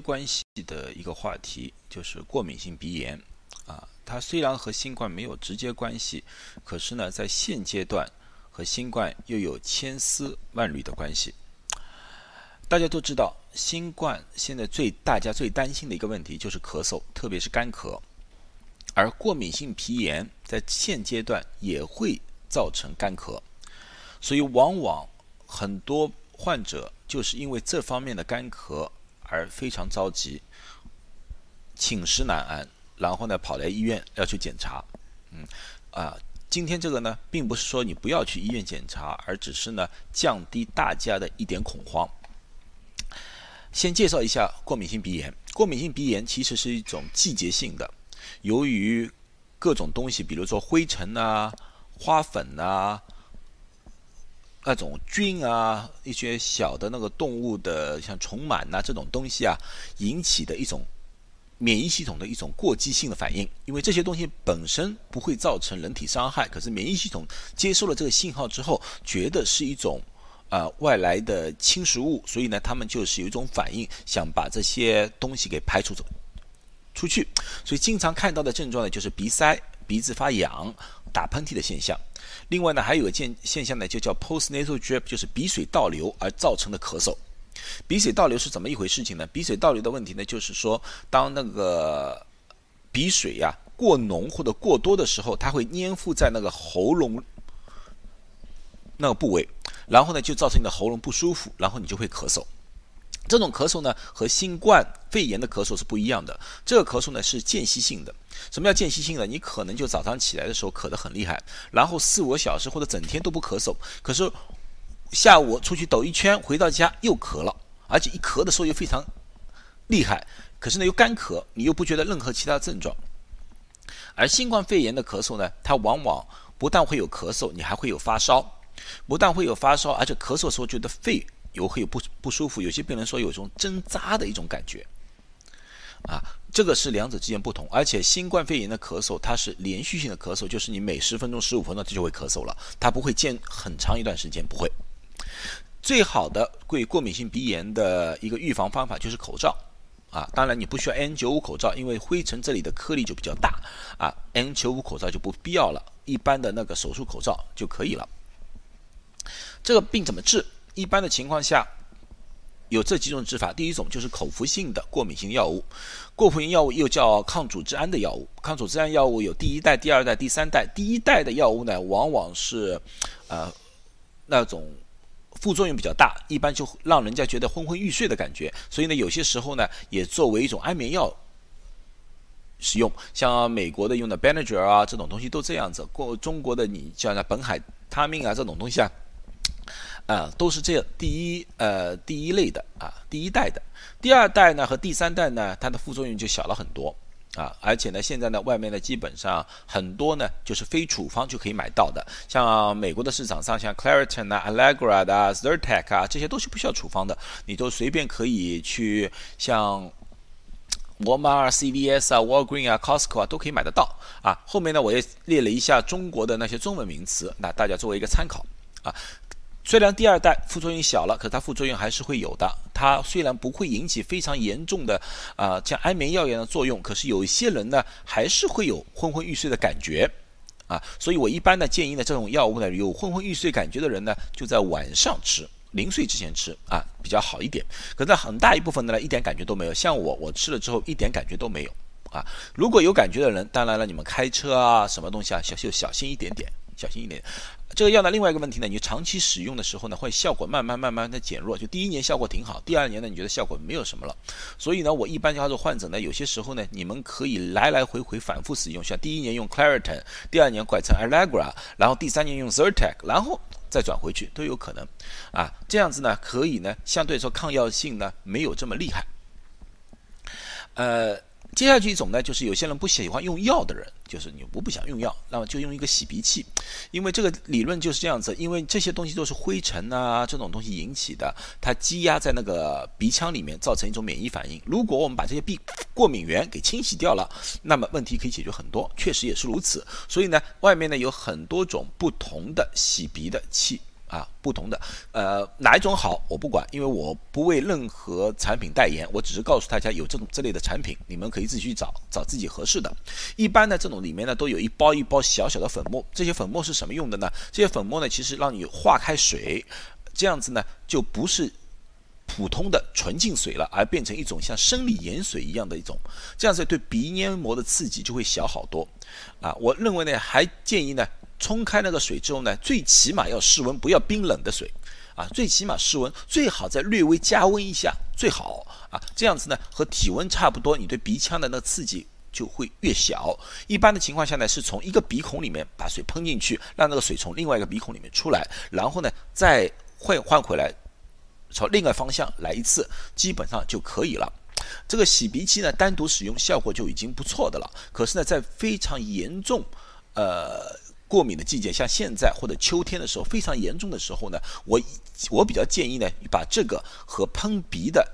关系的一个话题，就是过敏性鼻炎啊。它虽然和新冠没有直接关系，可是呢，在现阶段和新冠又有千丝万缕的关系。大家都知道，新冠现在最大家最担心的一个问题就是咳嗽，特别是干咳。而过敏性皮炎在现阶段也会造成干咳，所以往往很多患者就是因为这方面的干咳而非常着急，寝食难安，然后呢跑来医院要去检查。嗯，啊，今天这个呢，并不是说你不要去医院检查，而只是呢降低大家的一点恐慌。先介绍一下过敏性鼻炎，过敏性鼻炎其实是一种季节性的。由于各种东西，比如说灰尘啊、花粉啊、那种菌啊、一些小的那个动物的像虫螨呐这种东西啊，引起的一种免疫系统的一种过激性的反应。因为这些东西本身不会造成人体伤害，可是免疫系统接收了这个信号之后，觉得是一种啊外来的侵蚀物，所以呢，他们就是有一种反应，想把这些东西给排除走。出去，所以经常看到的症状呢，就是鼻塞、鼻子发痒、打喷嚏的现象。另外呢，还有个现现象呢，就叫 postnasal drip，就是鼻水倒流而造成的咳嗽。鼻水倒流是怎么一回事情呢？鼻水倒流的问题呢，就是说，当那个鼻水呀过浓或者过多的时候，它会粘附在那个喉咙那个部位，然后呢，就造成你的喉咙不舒服，然后你就会咳嗽。这种咳嗽呢，和新冠肺炎的咳嗽是不一样的。这个咳嗽呢是间歇性的。什么叫间歇性的？你可能就早上起来的时候咳得很厉害，然后四五个小时或者整天都不咳嗽，可是下午出去抖一圈，回到家又咳了，而且一咳的时候又非常厉害，可是呢又干咳，你又不觉得任何其他症状。而新冠肺炎的咳嗽呢，它往往不但会有咳嗽，你还会有发烧，不但会有发烧，而且咳嗽的时候觉得肺。有会有不不舒服，有些病人说有一种针扎的一种感觉，啊，这个是两者之间不同。而且新冠肺炎的咳嗽，它是连续性的咳嗽，就是你每十分钟、十五分钟它就会咳嗽了，它不会间很长一段时间不会。最好的对过敏性鼻炎的一个预防方法就是口罩，啊，当然你不需要 N95 口罩，因为灰尘这里的颗粒就比较大，啊，N95 口罩就不必要了，一般的那个手术口罩就可以了。这个病怎么治？一般的情况下，有这几种治法。第一种就是口服性的过敏性药物，过敏性药物又叫抗组织胺的药物。抗组织胺药物有第一代、第二代、第三代。第一代的药物呢，往往是，呃，那种副作用比较大，一般就让人家觉得昏昏欲睡的感觉。所以呢，有些时候呢，也作为一种安眠药使用。像美国的用的 Benadryl 啊，这种东西都这样子。过中国的你像那苯海他命啊，这种东西啊。啊，都是这第一呃第一类的啊，第一代的，第二代呢和第三代呢，它的副作用就小了很多啊，而且呢，现在呢外面呢基本上很多呢就是非处方就可以买到的，像美国的市场上像 Claritin 啊、Allegra 的、Zyrtec 啊，这些都是不需要处方的，你都随便可以去像沃尔玛、CVS 啊、Walgreen 啊、Costco 啊都可以买得到啊。后面呢我也列了一下中国的那些中文名词，那大家作为一个参考啊。虽然第二代副作用小了，可它副作用还是会有的。它虽然不会引起非常严重的啊像安眠药一样的作用，可是有一些人呢还是会有昏昏欲睡的感觉啊。所以我一般呢建议呢这种药物呢有昏昏欲睡感觉的人呢就在晚上吃，临睡之前吃啊比较好一点。可在很大一部分的呢一点感觉都没有，像我我吃了之后一点感觉都没有啊。如果有感觉的人，当然了你们开车啊什么东西啊小就小心一点点。小心一点，这个药呢，另外一个问题呢，你长期使用的时候呢，会效果慢慢慢慢的减弱。就第一年效果挺好，第二年呢，你觉得效果没有什么了。所以呢，我一般叫做患者呢，有些时候呢，你们可以来来回回反复使用，像第一年用 Claritin，第二年改成 Allegra，然后第三年用 Zyrtec，然后再转回去都有可能。啊，这样子呢，可以呢，相对说抗药性呢没有这么厉害。呃。接下去一种呢，就是有些人不喜欢用药的人，就是你我不想用药，那么就用一个洗鼻器，因为这个理论就是这样子，因为这些东西都是灰尘啊这种东西引起的，它积压在那个鼻腔里面，造成一种免疫反应。如果我们把这些病过敏源给清洗掉了，那么问题可以解决很多，确实也是如此。所以呢，外面呢有很多种不同的洗鼻的器啊，不同的，呃，哪一种好我不管，因为我不为任何产品代言，我只是告诉大家有这种这类的产品，你们可以自己去找找自己合适的。一般呢，这种里面呢都有一包一包小小的粉末，这些粉末是什么用的呢？这些粉末呢，其实让你化开水，这样子呢就不是普通的纯净水了，而变成一种像生理盐水一样的一种，这样子对鼻黏膜的刺激就会小好多。啊，我认为呢，还建议呢。冲开那个水之后呢，最起码要室温，不要冰冷的水，啊，最起码室温，最好再略微加温一下，最好啊，这样子呢和体温差不多，你对鼻腔的那个刺激就会越小。一般的情况下呢，是从一个鼻孔里面把水喷进去，让那个水从另外一个鼻孔里面出来，然后呢再换换回来，朝另外方向来一次，基本上就可以了。这个洗鼻器呢，单独使用效果就已经不错的了。可是呢，在非常严重，呃。过敏的季节，像现在或者秋天的时候，非常严重的时候呢，我我比较建议呢，把这个和喷鼻的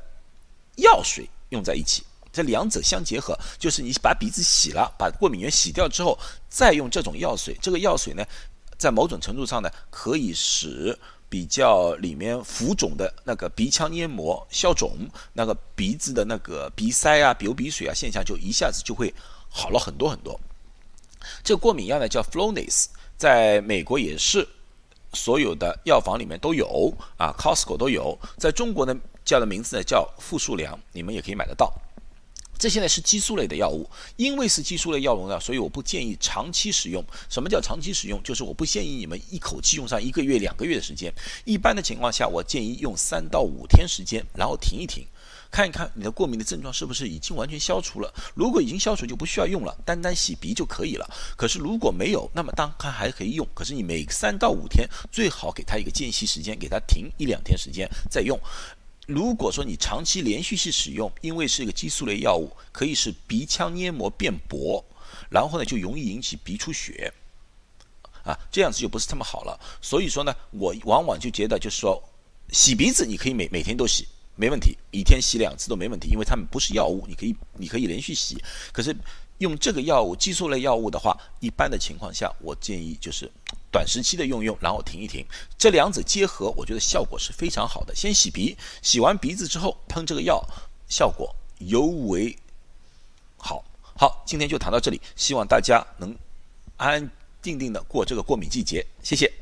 药水用在一起，这两者相结合，就是你把鼻子洗了，把过敏源洗掉之后，再用这种药水，这个药水呢，在某种程度上呢，可以使比较里面浮肿的那个鼻腔黏膜消肿，那个鼻子的那个鼻塞啊、流鼻水啊现象就一下子就会好了很多很多。这个过敏药呢叫 Flonase，在美国也是所有的药房里面都有啊，Costco 都有。在中国呢叫的名字呢叫复数良，你们也可以买得到。这些呢是激素类的药物，因为是激素类药物呢，所以我不建议长期使用。什么叫长期使用？就是我不建议你们一口气用上一个月、两个月的时间。一般的情况下，我建议用三到五天时间，然后停一停。看一看你的过敏的症状是不是已经完全消除了？如果已经消除，就不需要用了，单单洗鼻就可以了。可是如果没有，那么当然还可以用。可是你每三到五天最好给他一个间隙时间，给他停一两天时间再用。如果说你长期连续性使用，因为是一个激素类药物，可以使鼻腔黏膜变薄，然后呢就容易引起鼻出血，啊，这样子就不是这么好了。所以说呢，我往往就觉得就是说，洗鼻子你可以每每天都洗。没问题，一天洗两次都没问题，因为它们不是药物，你可以你可以连续洗。可是用这个药物激素类药物的话，一般的情况下，我建议就是短时期的用用，然后停一停。这两者结合，我觉得效果是非常好的。先洗鼻，洗完鼻子之后喷这个药，效果尤为好。好，今天就谈到这里，希望大家能安安定定的过这个过敏季节。谢谢。